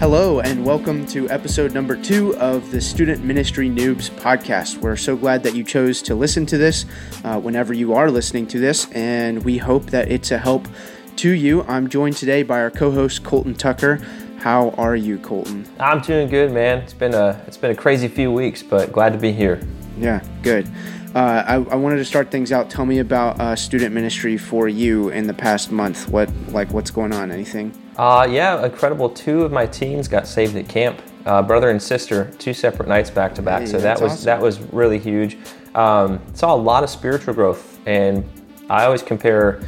Hello, and welcome to episode number two of the Student Ministry Noobs podcast. We're so glad that you chose to listen to this uh, whenever you are listening to this, and we hope that it's a help to you. I'm joined today by our co host, Colton Tucker. How are you, Colton? I'm doing good, man. It's been a it's been a crazy few weeks, but glad to be here. Yeah, good. Uh, I, I, wanted to start things out. Tell me about uh, student ministry for you in the past month. What like what's going on? Anything? Uh, yeah, incredible. Two of my teens got saved at camp, uh, brother and sister, two separate nights back to back. Hey, so that was awesome. that was really huge. Um, saw a lot of spiritual growth, and I always compare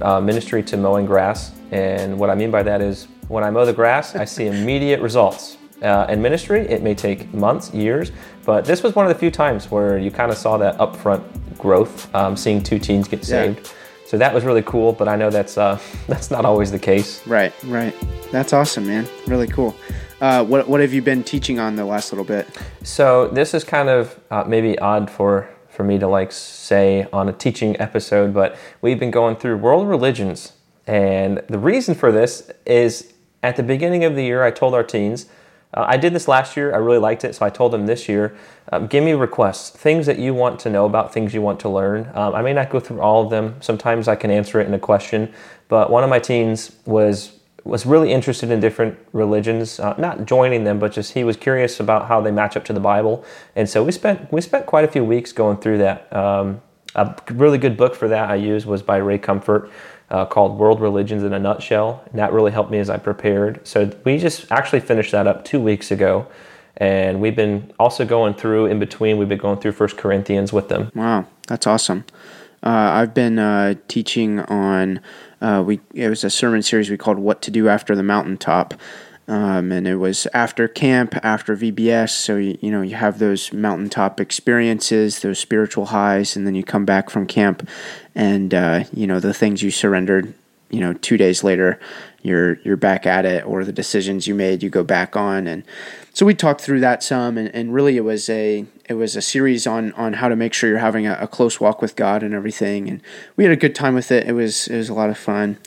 uh, ministry to mowing grass. And what I mean by that is when I mow the grass, I see immediate results. Uh, in ministry, it may take months, years, but this was one of the few times where you kind of saw that upfront growth, um, seeing two teens get saved. So that was really cool, but I know that's uh, that's not always the case. Right, right. That's awesome, man. Really cool. Uh, what what have you been teaching on the last little bit? So this is kind of uh, maybe odd for for me to like say on a teaching episode, but we've been going through world religions, and the reason for this is at the beginning of the year, I told our teens. Uh, I did this last year. I really liked it, so I told them this year, um, give me requests, things that you want to know about, things you want to learn. Um, I may not go through all of them. Sometimes I can answer it in a question. But one of my teens was was really interested in different religions, uh, not joining them, but just he was curious about how they match up to the Bible. And so we spent we spent quite a few weeks going through that. Um, a really good book for that I used was by Ray Comfort uh, called World Religions in a Nutshell. And that really helped me as I prepared. So we just actually finished that up two weeks ago. And we've been also going through in between, we've been going through First Corinthians with them. Wow, that's awesome. Uh, I've been uh, teaching on, uh, we it was a sermon series we called What to Do After the Mountaintop. Um, and it was after camp, after VBS. So, you, you know, you have those mountaintop experiences, those spiritual highs, and then you come back from camp and, uh, you know, the things you surrendered, you know, two days later, you're, you're back at it, or the decisions you made, you go back on. And so we talked through that some, and, and really it was a, it was a series on, on how to make sure you're having a, a close walk with God and everything. And we had a good time with it. It was, it was a lot of fun.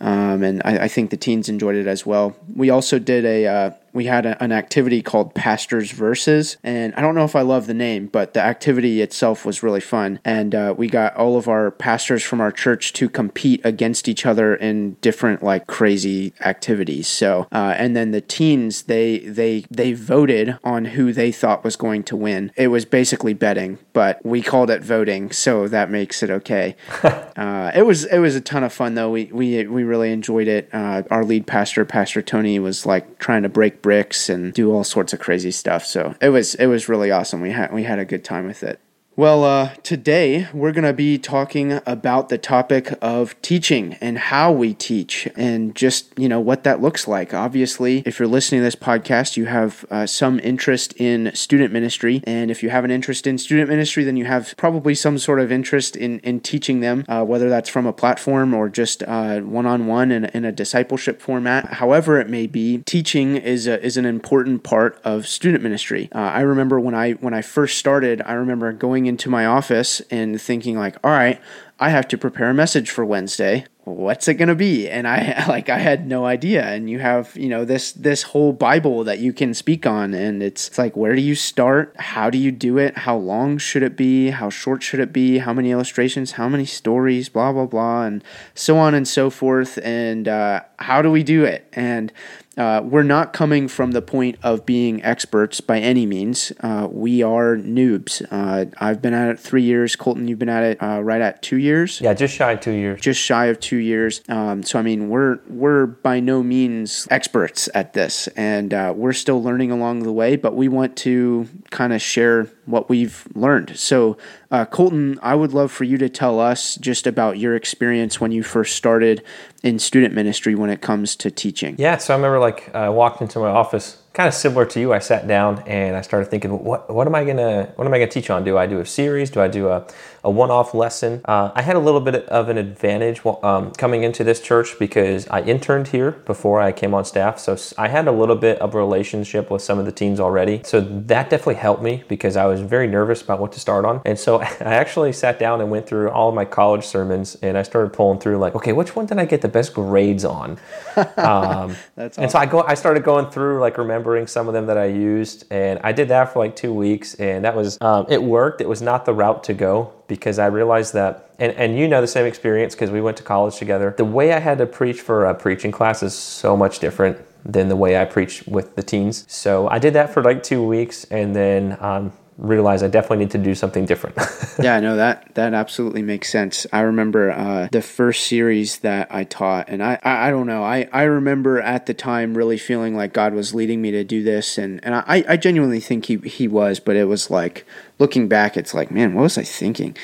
Um, and I, I, think the teens enjoyed it as well. We also did a uh, we had a, an activity called Pastors Versus, and I don't know if I love the name, but the activity itself was really fun. And uh, we got all of our pastors from our church to compete against each other in different like crazy activities. So, uh, and then the teens they they they voted on who they thought was going to win. It was basically betting, but we called it voting, so that makes it okay. Uh, it was it was a ton of fun though. We we we really enjoyed it. Uh, our lead pastor, Pastor Tony, was like trying to break bricks and do all sorts of crazy stuff. So it was it was really awesome. We had we had a good time with it. Well, uh, today we're going to be talking about the topic of teaching and how we teach and just, you know, what that looks like. Obviously, if you're listening to this podcast, you have uh, some interest in student ministry. And if you have an interest in student ministry, then you have probably some sort of interest in, in teaching them, uh, whether that's from a platform or just one on one in a discipleship format. However, it may be, teaching is, a, is an important part of student ministry. Uh, I remember when I, when I first started, I remember going into my office and thinking like, all right, I have to prepare a message for Wednesday. What's it going to be? And I like I had no idea. And you have, you know, this this whole Bible that you can speak on and it's, it's like where do you start? How do you do it? How long should it be? How short should it be? How many illustrations? How many stories? blah blah blah and so on and so forth and uh, how do we do it? And uh, we're not coming from the point of being experts by any means. Uh, we are noobs. Uh, I've been at it three years. Colton, you've been at it uh, right at two years. Yeah, just shy of two years. Just shy of two years. Um, so I mean, we're we're by no means experts at this, and uh, we're still learning along the way. But we want to kind of share what we've learned. So, uh, Colton, I would love for you to tell us just about your experience when you first started in student ministry when it comes to teaching. Yeah, so I remember like I walked into my office kind of similar to you, I sat down and I started thinking, what what am I gonna what am I gonna teach on? Do I do a series? Do I do a, a one off lesson? Uh, I had a little bit of an advantage um, coming into this church because I interned here before I came on staff, so I had a little bit of a relationship with some of the teams already. So that definitely helped me because I was very nervous about what to start on, and so I actually sat down and went through all of my college sermons and I started pulling through like, okay, which one did I get the best grades on? Um, That's awesome. And so I go, I started going through like remembering some of them that I used, and I did that for like two weeks, and that was um, it worked. It was not the route to go because I realized that, and, and you know the same experience because we went to college together. The way I had to preach for a preaching class is so much different than the way I preach with the teens. So I did that for like two weeks, and then um, realize I definitely need to do something different. yeah, no, that that absolutely makes sense. I remember uh, the first series that I taught, and I, I, I don't know, I, I remember at the time really feeling like God was leading me to do this, and and I, I genuinely think he he was, but it was like looking back, it's like, man, what was I thinking?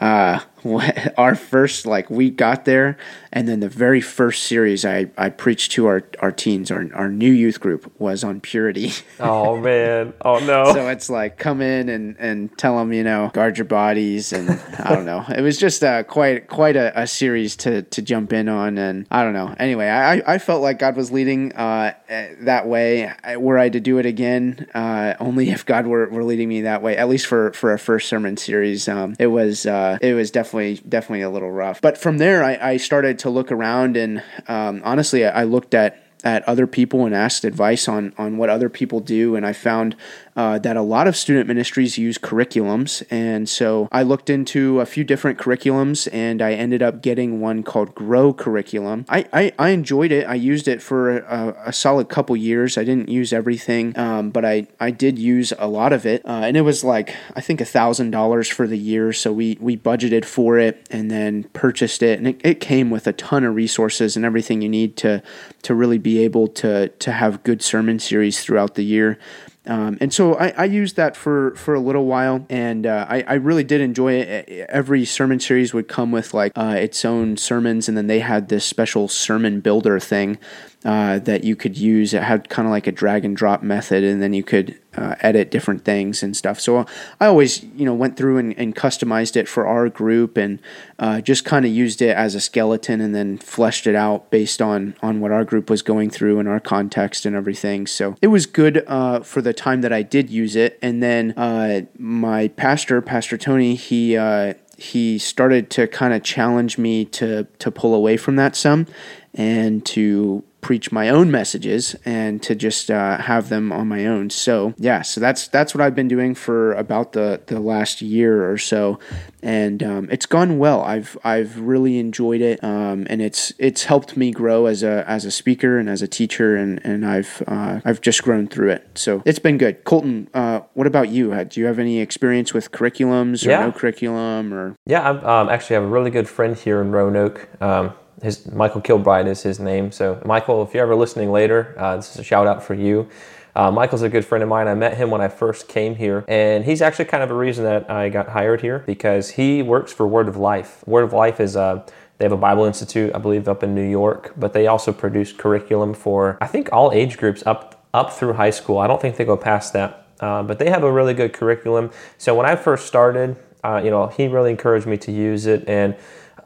Uh, what, our first like we got there and then the very first series i i preached to our our teens our, our new youth group was on purity. Oh man. Oh no. So it's like come in and and tell them you know guard your bodies and i don't know. It was just uh quite quite a, a, series to to jump in on and i don't know. Anyway i i felt like god was leading uh that way. Were i to do it again uh only if god were, were leading me that way at least for for a first sermon series um it was uh it was definitely definitely definitely a little rough. But from there, I, I started to look around, and um, honestly, I, I looked at at other people and asked advice on on what other people do. And I found uh, that a lot of student ministries use curriculums. And so I looked into a few different curriculums and I ended up getting one called Grow Curriculum. I, I, I enjoyed it. I used it for a, a, solid couple years. I didn't use everything, um, but I, I did use a lot of it. Uh, and it was like, I think, a $1,000 for the year. So we, we budgeted for it and then purchased it. And it, it came with a ton of resources and everything you need to, to really be able to, to have good sermon series throughout the year. Um, and so I, I, used that for, for a little while, and uh, I, I, really did enjoy it. Every sermon series would come with like uh, its own sermons, and then they had this special sermon builder thing uh, that you could use. It had kind of like a drag and drop method, and then you could uh, edit different things and stuff. So I always, you know, went through and, and customized it for our group, and uh, just kind of used it as a skeleton, and then fleshed it out based on on what our group was going through and our context and everything. So it was good uh, for the time that I did use it. And then uh, my pastor, Pastor Tony, he uh, he started to kind of challenge me to to pull away from that some and to preach my own messages and to just uh, have them on my own. So yeah, so that's that's what I've been doing for about the the last year or so, and um, it's gone well. I've I've really enjoyed it, um, and it's it's helped me grow as a as a speaker and as a teacher, and and I've uh, I've just grown through it. So it's been good. Colton, uh, what about you? Do you have any experience with curriculums or yeah. no curriculum or? Yeah, I um, actually I have a really good friend here in Roanoke. His Michael Kilbride is his name. So Michael, if you're ever listening later, uh, this is a shout out for you. Uh, Michael's a good friend of mine. I met him when I first came here, and he's actually kind of a reason that I got hired here because he works for Word of Life. Word of Life is a they have a Bible Institute, I believe, up in New York, but they also produce curriculum for I think all age groups up up through high school. I don't think they go past that, uh, but they have a really good curriculum. So when I first started, uh, you know, he really encouraged me to use it and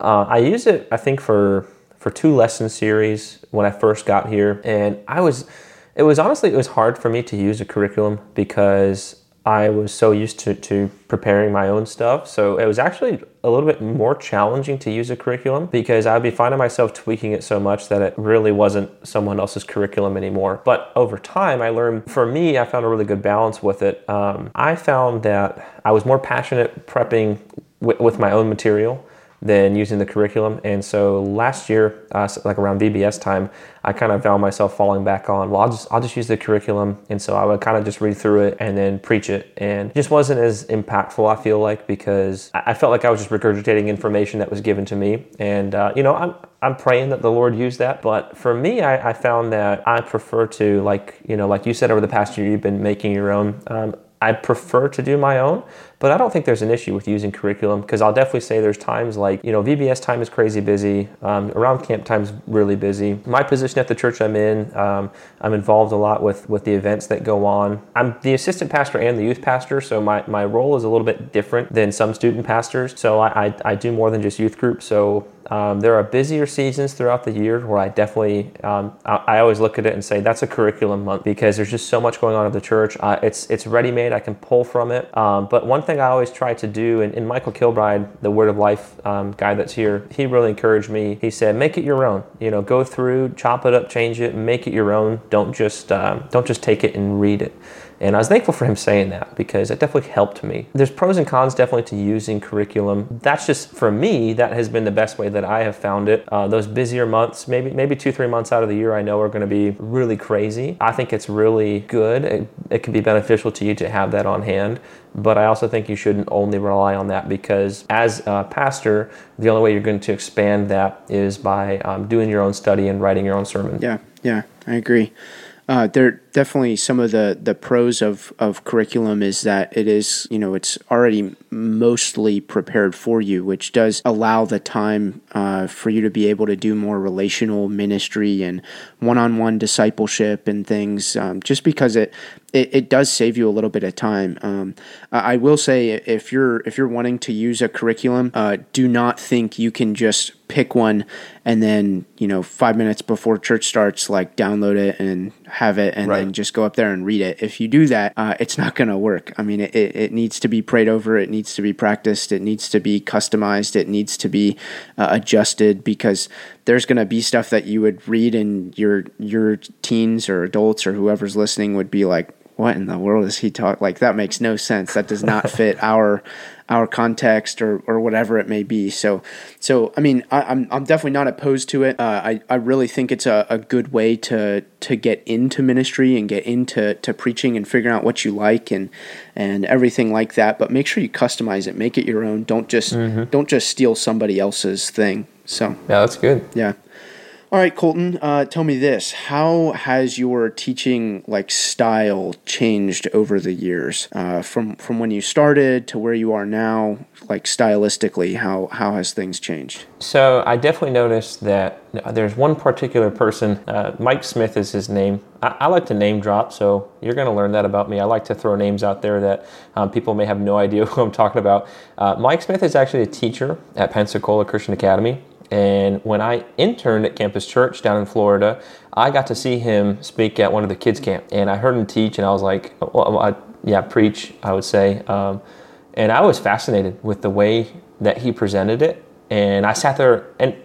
uh, I used it, I think, for for two lesson series when I first got here, and I was, it was honestly, it was hard for me to use a curriculum because I was so used to, to preparing my own stuff. So it was actually a little bit more challenging to use a curriculum because I'd be finding myself tweaking it so much that it really wasn't someone else's curriculum anymore. But over time, I learned, for me, I found a really good balance with it. Um, I found that I was more passionate prepping with my own material than using the curriculum. And so last year, uh, like around VBS time, I kind of found myself falling back on, well, I'll just, I'll just use the curriculum. And so I would kind of just read through it and then preach it. And it just wasn't as impactful, I feel like, because I felt like I was just regurgitating information that was given to me. And, uh, you know, I'm, I'm praying that the Lord used that. But for me, I, I, found that I prefer to, like, you know, like you said over the past year, you've been making your own. Um, I prefer to do my own, but I don't think there's an issue with using curriculum because I'll definitely say there's times like, you know, VBS time is crazy busy. Um, around camp time is really busy. My position at the church I'm in, um, I'm involved a lot with, with the events that go on. I'm the assistant pastor and the youth pastor, so my, my role is a little bit different than some student pastors. So I, I, I do more than just youth group. So um, there are busier seasons throughout the year where I definitely, um, I, I, always look at it and say that's a curriculum month because there's just so much going on at the church. Uh, it's it's ready made. I can pull from it. Um, but one thing I always try to do, and, and Michael Kilbride, the Word of Life um, guy that's here, he really encouraged me. He said, make it your own. You know, go through, chop it up, change it, make it your own. Don't just um, don't just take it and read it. And I was thankful for him saying that because it definitely helped me. There's pros and cons definitely to using curriculum. That's just for me, that has been the best way that I have found it. Uh, those busier months, maybe maybe two, three months out of the year, I know are going to be really crazy. I think it's really good. It, it can be beneficial to you to have that on hand. But I also think you shouldn't only rely on that because as a pastor, the only way you're going to expand that is by um, doing your own study and writing your own sermon. Yeah, yeah, I agree. Uh, there definitely some of the the pros of of curriculum is that it is you know it's already mostly prepared for you, which does allow the time uh, for you to be able to do more relational ministry and one on one discipleship and things. Um, just because it, it, it does save you a little bit of time. Um, I will say if you're if you're wanting to use a curriculum, uh, do not think you can just pick one and then you know five minutes before church starts like download it and have it and right. Then just go up there and read it. If you do that uh, it's not going to work. I mean it, it needs to be prayed over. It needs to be practiced. It needs to be customized. It needs to be uh, adjusted because there's going to be stuff that you would read and your your teens or adults or whoever's listening would be like what in the world is he talking like that makes no sense. That does not fit our our context or, or whatever it may be. So so I mean I, am I'm, I'm definitely not opposed to it. Uh, I, I really think it's a, a good way to to get into ministry and get into to preaching and figuring out what you like and and everything like that. But make sure you customize it. Make it your own. Don't just mm-hmm. don't just steal somebody else's thing. So yeah that's good. Yeah all right, Colton, uh, tell me this. How has your teaching like style changed over the years? Uh, from from when you started to where you are now, like stylistically, how how has things changed? So I definitely noticed that there's one particular person, uh, Mike Smith is his name. I, I, like to name drop, so you're going to learn that about me. I like to throw names out there that um, people may have no idea who I'm talking about. Uh, Mike Smith is actually a teacher at Pensacola Christian Academy. And when I interned at Campus Church down in Florida, I got to see him speak at one of the kids' camp. And I heard him teach, and I was like, well, I, yeah, preach, I would say. Um, and I was fascinated with the way that he presented it. And I sat there, and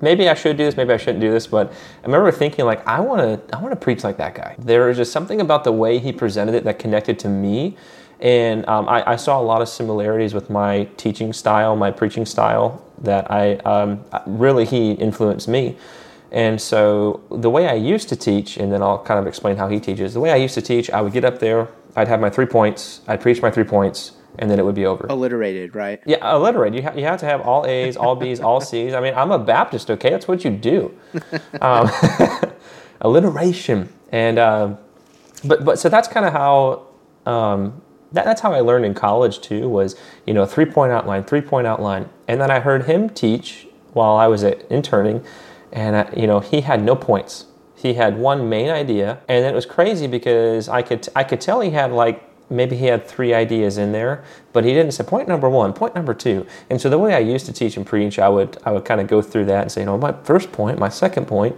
maybe I should do this, maybe I shouldn't do this, but I remember thinking like, I want to, I want to preach like that guy. There was just something about the way he presented it that connected to me and um, I, I, saw a lot of similarities with my teaching style, my preaching style, that I um, really he influenced me. And so the way I used to teach, and then I'll kind of explain how he teaches. The way I used to teach, I would get up there, I'd have my three points, I'd preach my three points, and then it would be over. Alliterated, right? Yeah, alliterated. You, ha- you have to have all A's, all B's, all C's. I mean, I'm a Baptist, okay? That's what you do. Um, alliteration. And, uh, but, but so that's kind of how um, that, that's how I learned in college too. Was you know three point outline, three point outline, and then I heard him teach while I was interning, and I, you know he had no points. He had one main idea, and it was crazy because I could I could tell he had like maybe he had three ideas in there, but he didn't say point number one, point number two. And so the way I used to teach and preach, I would I would kind of go through that and say, you know, my first point, my second point.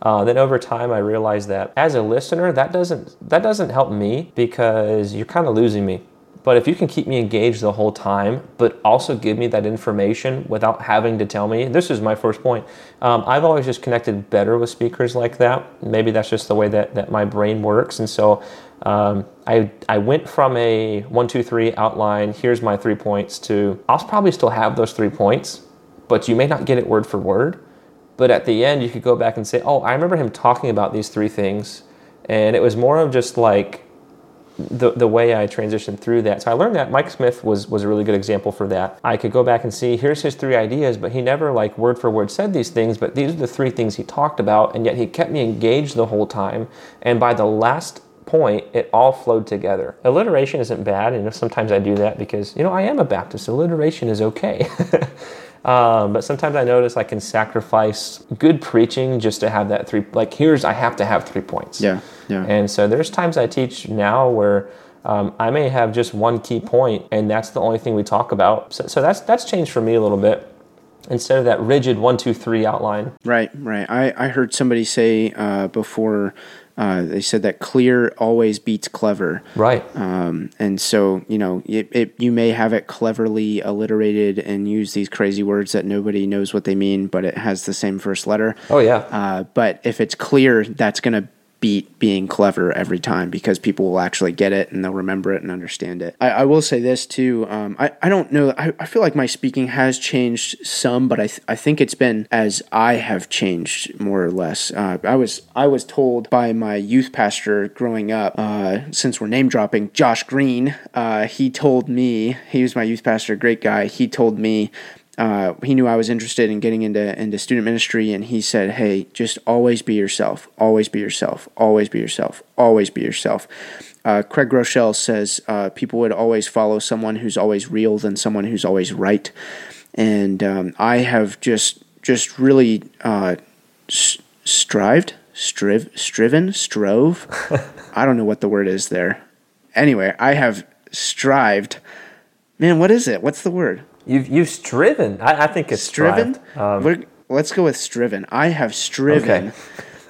Uh, then over time, I realized that as a listener, that doesn't that doesn't help me because you're kind of losing me. But if you can keep me engaged the whole time, but also give me that information without having to tell me, this is my first point. Um, I've always just connected better with speakers like that. Maybe that's just the way that, that my brain works. And so um, I, I went from a one, two, three outline, here's my three points, to I'll probably still have those three points, but you may not get it word for word. But at the end, you could go back and say, oh, I remember him talking about these three things. And it was more of just like the, the way I transitioned through that. So I learned that Mike Smith was, was a really good example for that. I could go back and see, here's his three ideas, but he never like word for word said these things, but these are the three things he talked about. And yet he kept me engaged the whole time. And by the last point, it all flowed together. Alliteration isn't bad, and sometimes I do that because you know I am a Baptist. Alliteration is okay. um, but sometimes I notice I can sacrifice good preaching just to have that three. Like here's I have to have three points. Yeah, yeah. And so there's times I teach now where. Um, I may have just one key point, and that's the only thing we talk about. So, so that's that's changed for me a little bit instead of that rigid one, two, three outline. Right, right. I, I heard somebody say uh, before, uh, they said that clear always beats clever. Right. Um, and so, you know, it, it, you may have it cleverly alliterated and use these crazy words that nobody knows what they mean, but it has the same first letter. Oh, yeah. Uh, but if it's clear, that's going to beat being clever every time because people will actually get it and they'll remember it and understand it. I, I will say this too. Um, I, I don't know. I, I feel like my speaking has changed some, but I, th- I think it's been as I have changed more or less. Uh, I was I was told by my youth pastor growing up, uh, since we're name dropping, Josh Green, uh, he told me, he was my youth pastor, great guy. He told me uh, he knew I was interested in getting into into student ministry, and he said, "Hey, just always be yourself. Always be yourself. Always be yourself. Always be yourself." Uh, Craig Groeschel says uh, people would always follow someone who's always real than someone who's always right, and um, I have just just really uh, strived, striv, striven, strove. I don't know what the word is there. Anyway, I have strived. Man, what is it? What's the word? You've you've striven. I, I think it's striven. Um, let's go with striven. I have striven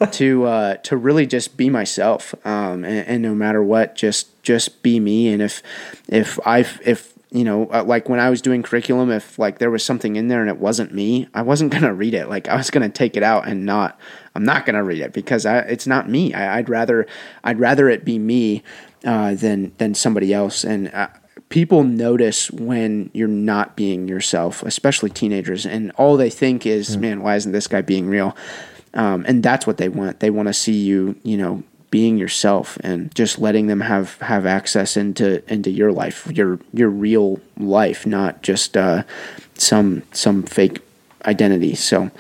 okay. to uh, to really just be myself, um, and, and, no matter what, just just be me. And if if I if you know, uh, like when I was doing curriculum, if like there was something in there and it wasn't me, I wasn't gonna read it. Like I was gonna take it out and not. I'm not gonna read it because I, it's not me. I, would rather I'd rather it be me uh, than than somebody else. And uh, people notice when you're not being yourself, especially teenagers, and all they think is, mm. "Man, why isn't this guy being real?" Um, and that's what they want. They want to see you, you know, being yourself and just letting them have have access into into your life, your your real life, not just uh, some some fake identity. So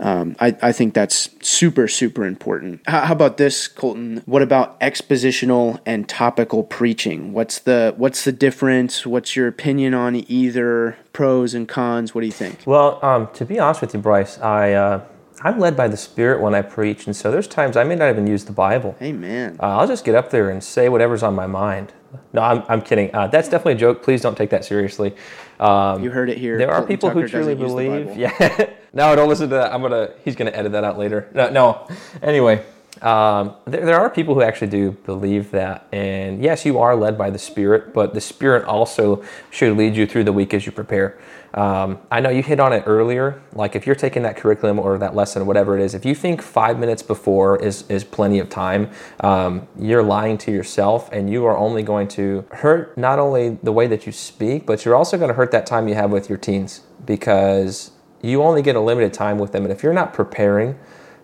um, I, I think that's super, super important. How, how, about this, Colton? What about expositional and topical preaching? What's the what's the difference? What's your opinion on either pros and cons? What do you think? Well, um, to be honest with you, Bryce, I uh, I'm led by the Spirit when I preach, and so there's times I may not even use the Bible. Amen. Uh, I'll just get up there and say whatever's on my mind. No, I'm, I'm kidding. Uh, that's definitely a joke. Please don't take that seriously. Um, you heard it here. There are people Tucker who truly believe. Yeah. no, don't listen to that. I'm gonna. He's gonna edit that out later. No. no. Anyway, um, there, there are people who actually do believe that, and yes, you are led by the Spirit, but the Spirit also should lead you through the week as you prepare. Um, I know you hit on it earlier. Like if you're taking that curriculum or that lesson, whatever it is, if you think five minutes before is, is plenty of time, um, you're lying to yourself and you are only going to hurt not only the way that you speak, but you're also going to hurt that time you have with your teens because you only get a limited time with them. And if you're not preparing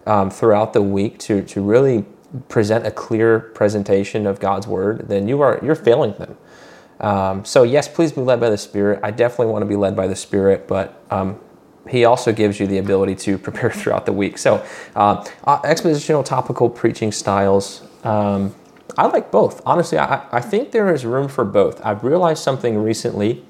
um, throughout the week to, to really present a clear presentation of God's word, then you are you're failing them. Um, so, yes, please be led by the Spirit. I definitely want to be led by the Spirit, but um, He also gives you the ability to prepare throughout the week. So, uh, uh, expositional, topical preaching styles. Um, I like both. Honestly, I, I think there is room for both. I've realized something recently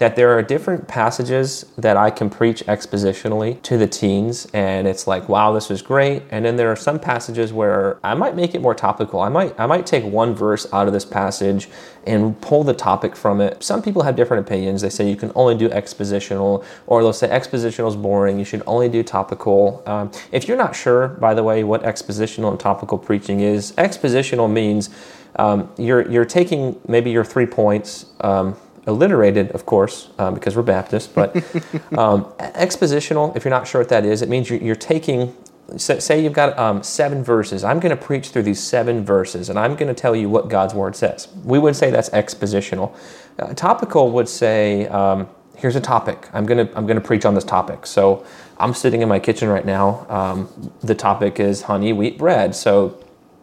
that there are different passages that I can preach expositionally to the teens, and it's like, wow, this is great. And then there are some passages where I might make it more topical. I might I might take one verse out of this passage and pull the topic from it. Some people have different opinions. They say you can only do expositional, or they'll say expositional is boring. You should only do topical. Um, if you're not sure, by the way, what expositional and topical preaching is, expositional means um, you're you're taking maybe your three points. Um, alliterated, of course, um, because we're Baptist, but um, expositional, if you're not sure what that is, it means you're, you're taking, say you've got um, seven verses. I'm going to preach through these seven verses, and I'm going to tell you what God's Word says. We would say that's expositional. Uh, topical would say, um, here's a topic. I'm going to I'm going to preach on this topic. So I'm sitting in my kitchen right now. Um, the topic is honey wheat bread. So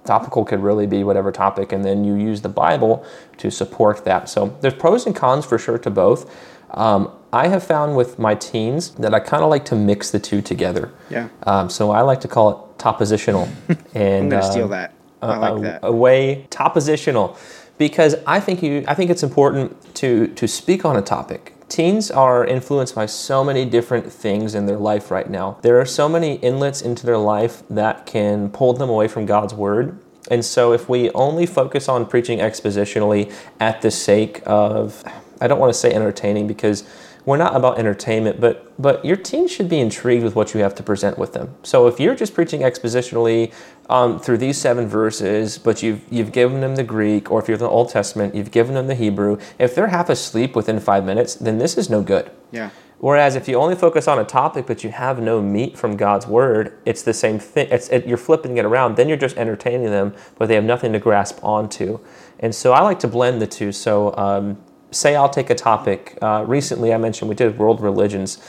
topical could really be whatever topic, and then you use the Bible to support that. So there's pros and cons for sure to both. Um, I have found with my teens that I kind of like to mix the two together. Yeah. Um, so I like to call it topositional. And I'm gonna steal um, that. I like a, that. a way topositional because I think you I think it's important to to speak on a topic. Teens are influenced by so many different things in their life right now. There are so many inlets into their life that can pull them away from God's word. And so if we only focus on preaching expositionally at the sake of I don't want to say entertaining because we're not about entertainment, but but your team should be intrigued with what you have to present with them. So if you're just preaching expositionally um, through these seven verses, but you've you've given them the Greek, or if you're the Old Testament, you've given them the Hebrew. If they're half asleep within five minutes, then this is no good. Yeah. Whereas if you only focus on a topic but you have no meat from God's word, it's the same thing. It's it, you're flipping it around. Then you're just entertaining them, but they have nothing to grasp onto. And so I like to blend the two. So um, say I'll take a topic. Uh, recently, I mentioned we did world religions.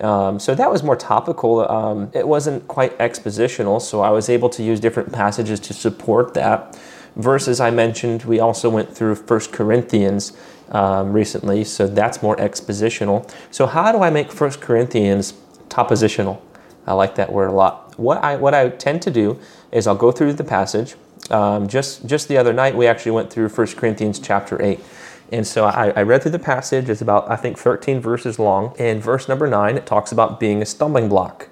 Um, so that was more topical. Um, it wasn't quite expositional, so I was able to use different passages to support that. Verses I mentioned, we also went through First Corinthians um, recently, so that's more expositional. So how do I make First Corinthians topositional? I like that word a lot. What I what I tend to do is I'll go through the passage. Um, just just the other night, we actually went through First Corinthians chapter eight. And so I, I, read through the passage. It's about, I think, 13 verses long. In verse number 9, it talks about being a stumbling block.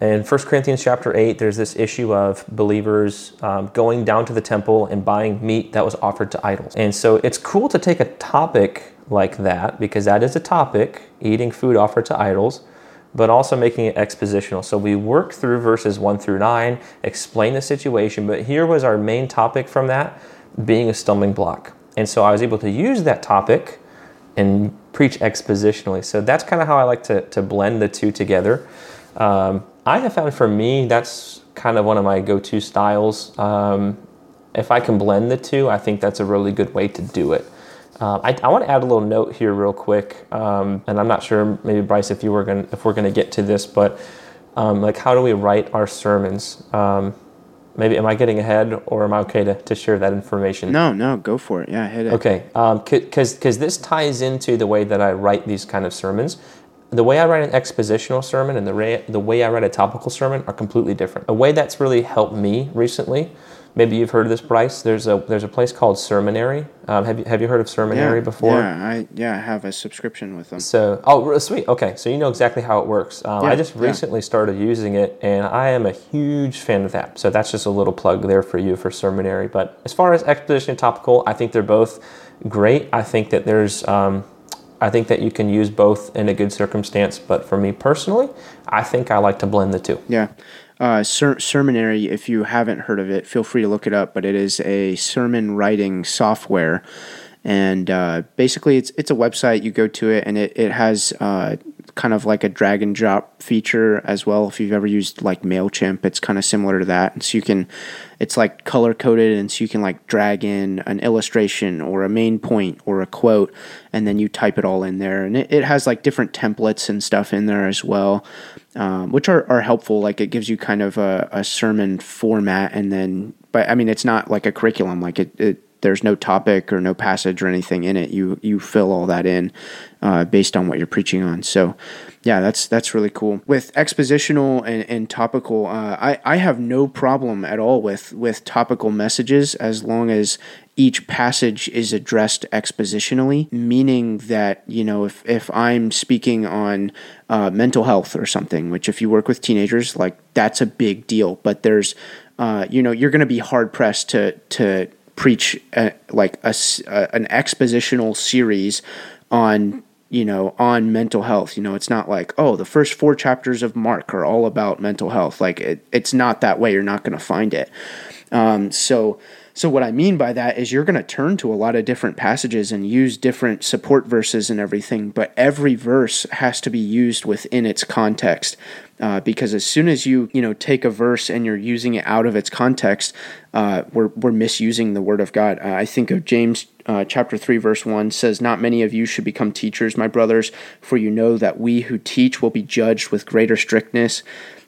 In 1 Corinthians chapter 8, there's this issue of believers um, going down to the temple and buying meat that was offered to idols. And so it's cool to take a topic like that, because that is a topic, eating food offered to idols, but also making it expositional. So we work through verses 1 through 9, explain the situation, but here was our main topic from that being a stumbling block. And so I was able to use that topic and preach expositionally. So that's kind of how I like to, to blend the two together. Um, I have found for me, that's kind of one of my go to styles. Um, if I can blend the two, I think that's a really good way to do it. Um, I, I want to add a little note here, real quick, um, and I'm not sure, maybe Bryce, if you were going, if we're going to get to this, but um, like, how do we write our sermons? Um, maybe am I getting ahead, or am I okay to, to share that information? No, no, go for it. Yeah, hit it. Okay, because um, because this ties into the way that I write these kind of sermons. The way I write an expositional sermon and the way, the way I write a topical sermon are completely different. A way that's really helped me recently Maybe you've heard of this, Bryce. There's a there's a place called Sermonary. Um, have you have you heard of Sermonary yeah, before? Yeah, I yeah I have a subscription with them. So oh sweet okay, so you know exactly how it works. Um, yeah, I just recently yeah. started using it, and I am a huge fan of that. So that's just a little plug there for you for Sermonary. But as far as exposition and topical, I think they're both great. I think that there's um, I think that you can use both in a good circumstance. But for me personally, I think I like to blend the two. Yeah uh, ser- Sermonary. If you haven't heard of it, feel free to look it up. But it is a sermon writing software, and uh, basically it's it's a website. You go to it, and it it has uh, kind of like a drag and drop feature as well. If you've ever used like Mailchimp, it's kind of similar to that. And so you can, it's like color coded, and so you can like drag in an illustration or a main point or a quote, and then you type it all in there. And it, it has like different templates and stuff in there as well um, which are, are helpful. Like it gives you kind of a, a, sermon format, and then, but I mean, it's not like a curriculum. Like it, it there's no topic or no passage or anything in it. You you fill all that in uh, based on what you're preaching on. So, yeah, that's that's really cool. With expositional and, and topical, uh, I I have no problem at all with with topical messages as long as each passage is addressed expositionally, meaning that, you know, if, if I'm speaking on uh, mental health or something, which if you work with teenagers, like that's a big deal. But there's, uh, you know, you're going to be hard pressed to, to preach a, like a, a, an expositional series on you know on mental health. You know it's not like oh the first four chapters of mark are all about mental health. Like it, it's not that way. You're not going to find it. Um, so so, what I mean by that is you're going to turn to a lot of different passages and use different support verses and everything, but every verse has to be used within its context. Uh, because as soon as you you know take a verse and you're using it out of its context, uh, we're we're misusing the word of God. Uh, I think of James uh, chapter three verse one says, "Not many of you should become teachers, my brothers, for you know that we who teach will be judged with greater strictness."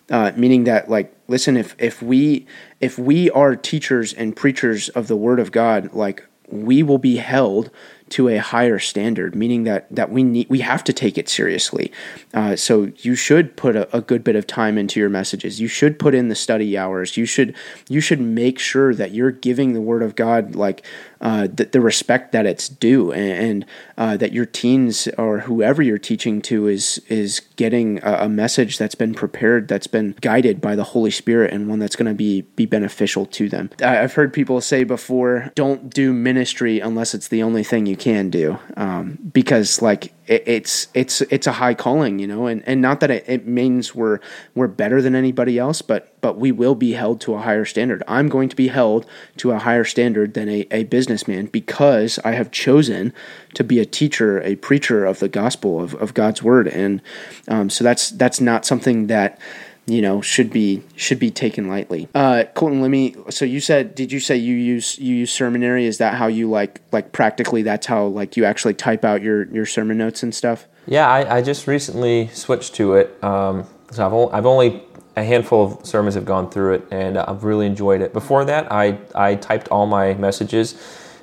Uh, meaning that like listen if if we if we are teachers and preachers of the word of god like we will be held to a higher standard, meaning that that we need we have to take it seriously. Uh, so you should put a, a, good bit of time into your messages. You should put in the study hours. You should you should make sure that you're giving the Word of God like uh, the, the, respect that it's due, and, and uh, that your teens or whoever you're teaching to is is getting a, a, message that's been prepared, that's been guided by the Holy Spirit, and one that's going to be be beneficial to them. I've heard people say before, "Don't do ministry unless it's the only thing you can do," um, because like it, it's it's it's a high calling, you know, and, and not that it, it means we're we're better than anybody else, but but we will be held to a higher standard. I'm going to be held to a higher standard than a, a businessman because I have chosen to be a teacher, a preacher of the gospel of, of God's word. And um, so that's that's not something that you know should be should be taken lightly. Uh, Colton, let me. So you said, did you say you use you use Sermonary? Is that how you like like practically? That's how like you actually type out your your sermon notes and stuff. Yeah, I, I just recently switched to it. Um, so I've only, I've only a handful of sermons have gone through it, and I've really enjoyed it. Before that, I I typed all my messages,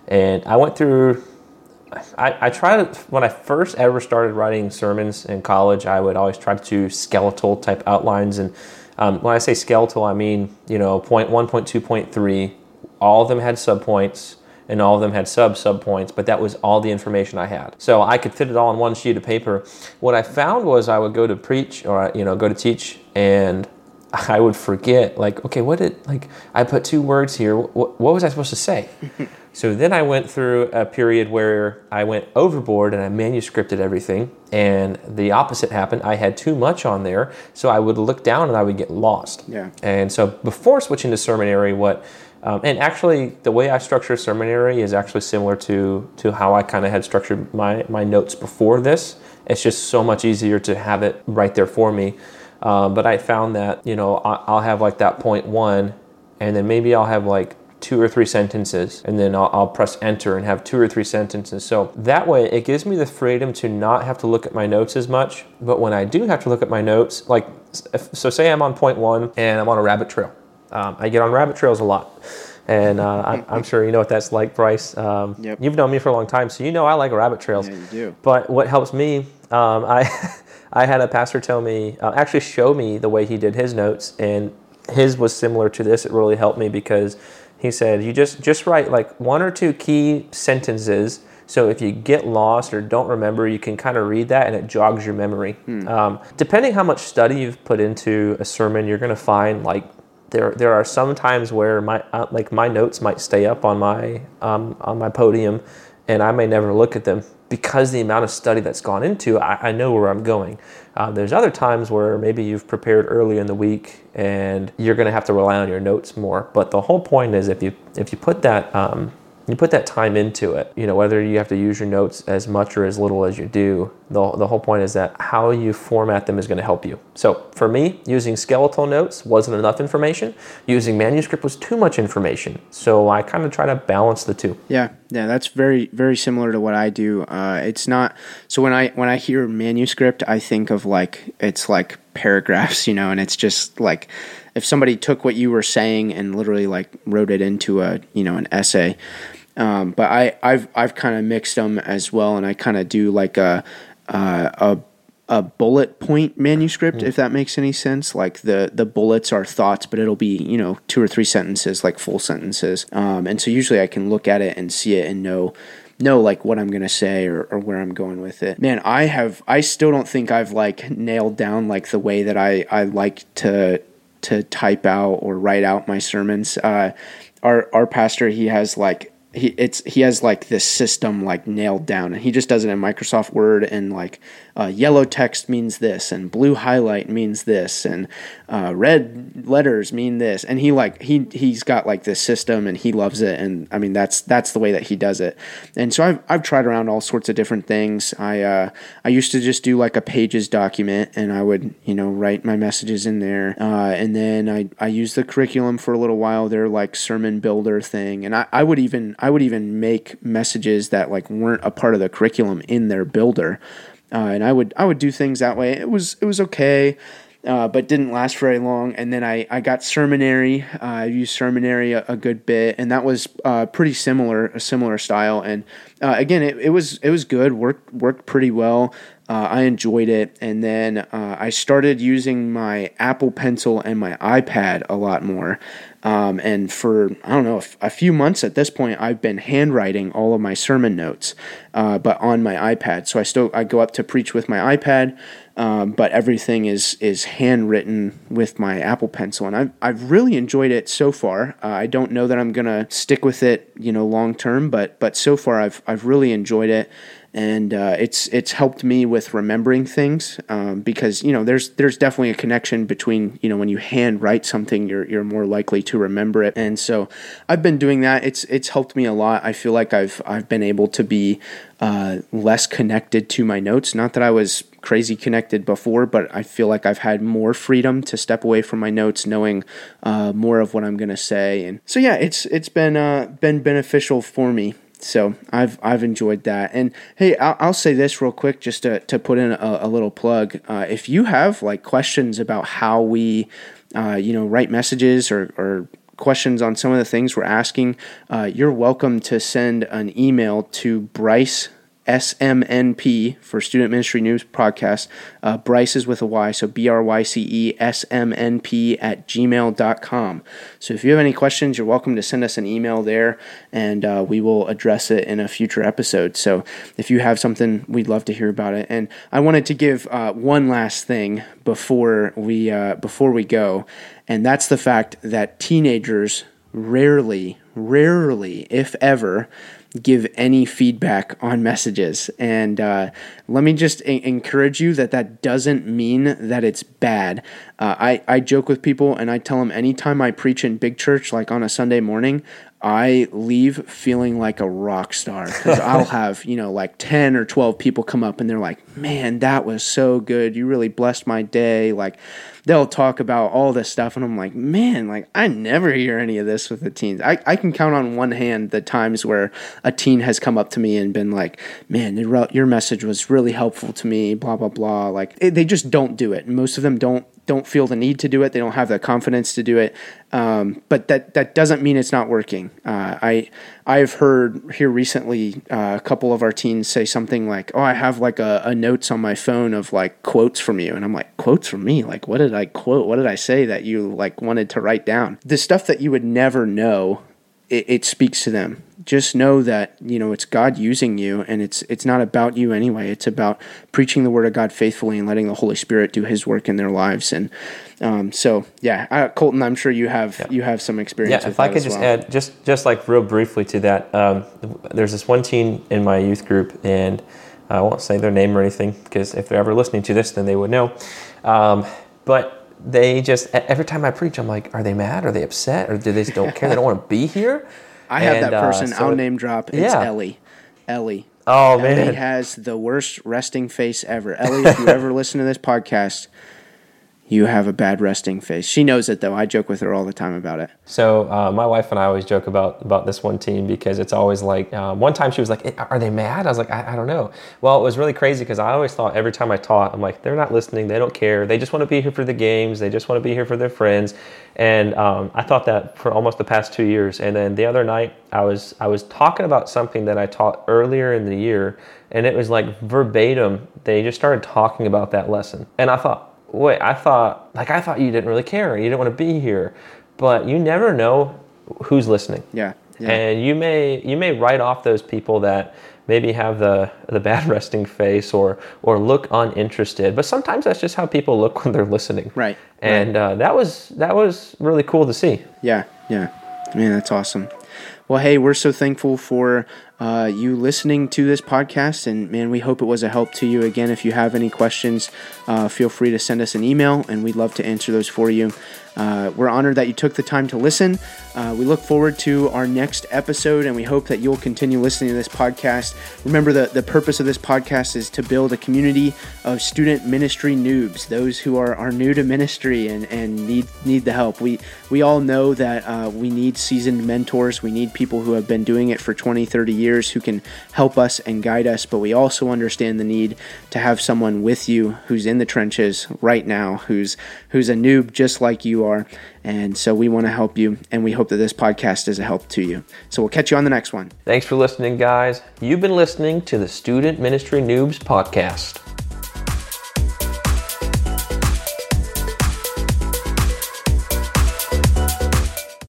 and I went through. I, I tried when I first ever started writing sermons in college. I would always try to do skeletal type outlines, and um, when I say skeletal, I mean you know point one, point two, point three. All of them had subpoints and all of them had sub sub points, but that was all the information I had. So I could fit it all on one sheet of paper. What I found was I would go to preach or you know go to teach and I would forget, like, okay, what did, like, I put two words here. What, what was I supposed to say? so then I went through a period where I went overboard and I manuscripted everything. And the opposite happened. I had too much on there. So I would look down and I would get lost. Yeah. And so before switching to Sermonary, what, um, and actually the way I structure Sermonary is actually similar to, to how I kind of had structured my, my notes before this. It's just so much easier to have it right there for me. Um, but I found that, you know, I'll have like that point one, and then maybe I'll have like two or three sentences, and then I'll, I'll, press enter and have two or three sentences. So that way, it gives me the freedom to not have to look at my notes as much. But when I do have to look at my notes, like, if, so say I'm on point one and I'm on a rabbit trail. Um, I get on rabbit trails a lot. And uh, I'm, I'm, sure you know what that's like, Bryce. Um, yep. You've known me for a long time, so you know I like rabbit trails. Yeah, you do. But what helps me, um, I I had a pastor tell me, uh, actually show me the way he did his notes, and his was similar to this. It really helped me because he said, you just just write like one or two key sentences. So if you get lost or don't remember, you can kind of read that, and it jogs your memory. Hmm. Um, depending how much study you've put into a sermon, you're going to find like there there are some times where my uh, like my notes might stay up on my um, on my podium, and I may never look at them because the amount of study that's gone into, I, I know where I'm going. Uh, there's other times where maybe you've prepared early in the week and you're going to have to rely on your notes more. But the whole point is if you if you put that um, you put that time into it, you know, whether you have to use your notes as much or as little as you do, the, the whole point is that how you format them is going to help you. So for me, using skeletal notes wasn't enough information. Using manuscript was too much information. So I kind of try to balance the two. Yeah, yeah, that's very, very similar to what I do. Uh, it's not, so when I, when I hear manuscript, I think of like, it's like paragraphs, you know, and it's just like, if somebody took what you were saying and literally like wrote it into a, you know, an essay, um, but I, I've I've kind of mixed them as well, and I kind of do like a a a bullet point manuscript, mm. if that makes any sense. Like the the bullets are thoughts, but it'll be you know two or three sentences, like full sentences. Um, and so usually I can look at it and see it and know know like what I'm gonna say or, or where I'm going with it. Man, I have I still don't think I've like nailed down like the way that I I like to to type out or write out my sermons. Uh, our our pastor he has like he it's he has like this system like nailed down and he just does it in Microsoft Word and like uh, yellow text means this and blue highlight means this and uh, red letters mean this. And he like he he's got like this system and he loves it and I mean that's that's the way that he does it. And so I've I've tried around all sorts of different things. I uh, I used to just do like a pages document and I would you know write my messages in there. Uh, and then I I used the curriculum for a little while their like sermon builder thing. And I, I would even I would even make messages that like weren't a part of the curriculum in their builder uh, and I would I would do things that way. It was it was okay. uh, but didn't last very long. And then I, I got Sermonary. Uh, I used Sermonary a, a, good bit, and that was uh, pretty similar, a similar style. And uh, again, it, it was it was good, worked worked pretty well. Uh, I enjoyed it, and then uh, I started using my Apple Pencil and my iPad a lot more. Um, and for I don't know a few months at this point, I've been handwriting all of my sermon notes, uh, but on my iPad. So I still I go up to preach with my iPad, um, but everything is is handwritten with my Apple Pencil, and I've I've really enjoyed it so far. Uh, I don't know that I'm gonna stick with it, you know, long term, but but so far I've I've really enjoyed it and uh, it's it's helped me with remembering things um, because you know there's there's definitely a connection between you know when you hand write something you're you're more likely to remember it. And so I've been doing that. It's it's helped me a lot. I feel like I've I've been able to be uh, less connected to my notes. Not that I was crazy connected before but I feel like I've had more freedom to step away from my notes knowing uh, more of what I'm gonna say. And so yeah it's it's been uh, been beneficial for me so I've I've enjoyed that. And hey, I'll, I'll say this real quick, just to to put in a, a little plug. Uh, if you have like questions about how we, uh, you know, write messages or or questions on some of the things we're asking, uh, you're welcome to send an email to Bryce SMNP for Student Ministry Noobs Podcast. Uh, Bryce is with a Y, so B R Y C E S M N P at gmail.com. So if you have any questions, you're welcome to send us an email there and uh, we will address it in a future episode. So if you have something, we'd love to hear about it. And I wanted to give uh, one last thing before we, uh, before we go, and that's the fact that teenagers rarely, rarely, if ever, give any feedback on messages. And uh, let me just a- encourage you that that doesn't mean that it's bad. Uh, I, I joke with people and I tell them anytime I preach in big church, like on a Sunday morning, I leave feeling like a rock star because I'll have, you know, like 10 or 12 people come up and they're like, man, that was so good. You really blessed my day. Like, they'll talk about all this stuff and I'm like, man, like I never hear any of this with the teens. I, I can count on one hand the times where a teen has come up to me and been like, man, your message was really helpful to me, blah, blah, blah. Like they just don't do it. Most of them don't don't feel the need to do it. They don't have the confidence to do it. Um, but that that doesn't mean it's not working. Uh, I I've heard here recently uh, a couple of our teens say something like, "Oh, I have like a, a, notes on my phone of like quotes from you," and I'm like, "Quotes from me? Like, what did I quote? What did I say that you like wanted to write down?" The stuff that you would never know, it, it speaks to them just know that you know it's God using you, and it's it's not about you anyway. It's about preaching the word of God faithfully and letting the Holy Spirit do His work in their lives. And um, so, yeah, I, Colton, I'm sure you have yeah. you have some experience. Yeah, if I could just well. add just just like real briefly to that, um, there's this one teen in my youth group, and I won't say their name or anything because if they're ever listening to this, then they would know. Um, but they just every time I preach, I'm like, are they mad? Are they upset? Or do they just don't care? they don't want to be here? I have and, that uh, person. Uh, so I'll name drop. It's yeah. Ellie. Ellie. Oh Ellie man, Ellie has the worst resting face ever. Ellie, if you ever listen to this podcast, you have a bad resting face. She knows it though. I joke with her all the time about it. So uh, my wife and I always joke about about this one team because it's always like um, one time she was like, "Are they mad?" I was like, "I, I don't know." Well, it was really crazy because I always thought every time I taught, I'm like, "They're not listening. They don't care. They just want to be here for the games. They just want to be here for their friends." And um, I thought that for almost the past two years. And then the other night, I was I was talking about something that I taught earlier in the year, and it was like verbatim. They just started talking about that lesson, and I thought wait, I thought, like, I thought you didn't really care. You didn't want to be here. But you never know who's listening. Yeah. yeah. And you may, you may write off those people that maybe have the, the bad resting face or, or look uninterested. But sometimes that's just how people look when they're listening. Right. And right. Uh, that was, that was really cool to see. Yeah. Yeah. Man, that's awesome. Well, hey, we're so thankful for uh, you listening to this podcast. And man, we hope it was a help to you. Again, if you have any questions, uh, feel free to send us an email and we'd love to answer those for you. Uh, we're honored that you took the time to listen. Uh, we look forward to our next episode, and we hope that you'll continue listening to this podcast. Remember, the, the purpose of this podcast is to build a community of student ministry noobs, those who are, are new to ministry and, and need need the help. We we all know that uh, we need seasoned mentors. We need people who have been doing it for 20, 30 years who can help us and guide us, but we also understand the need to have someone with you who's in the trenches right now, who's who's a noob just like you are. And so we want to help you, and we hope that this podcast is a help to you. So we'll catch you on the next one. Thanks for listening, guys. You've been listening to the Student Ministry Noobs podcast.